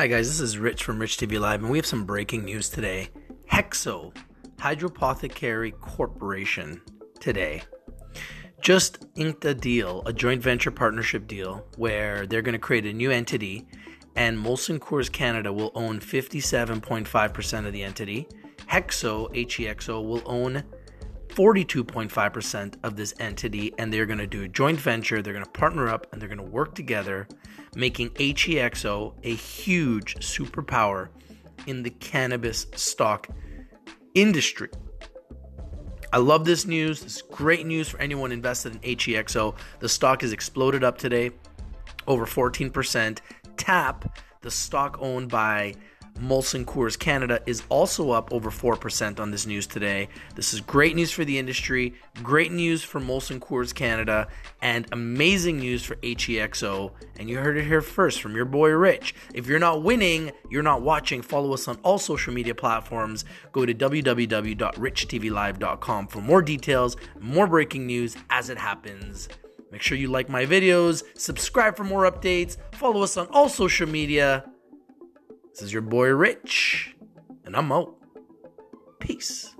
Hi, guys, this is Rich from Rich TV Live, and we have some breaking news today. Hexo Hydropothecary Corporation today just inked a deal, a joint venture partnership deal, where they're going to create a new entity, and Molson Coors Canada will own 57.5% of the entity. Hexo, HEXO, will own 42.5% of this entity, and they're going to do a joint venture. They're going to partner up and they're going to work together, making HEXO a huge superpower in the cannabis stock industry. I love this news. This is great news for anyone invested in HEXO. The stock has exploded up today, over 14%. TAP, the stock owned by Molson Coors Canada is also up over 4% on this news today. This is great news for the industry, great news for Molson Coors Canada, and amazing news for HEXO. And you heard it here first from your boy Rich. If you're not winning, you're not watching, follow us on all social media platforms. Go to www.richtvlive.com for more details, more breaking news as it happens. Make sure you like my videos, subscribe for more updates, follow us on all social media. This is your boy Rich, and I'm out. Peace.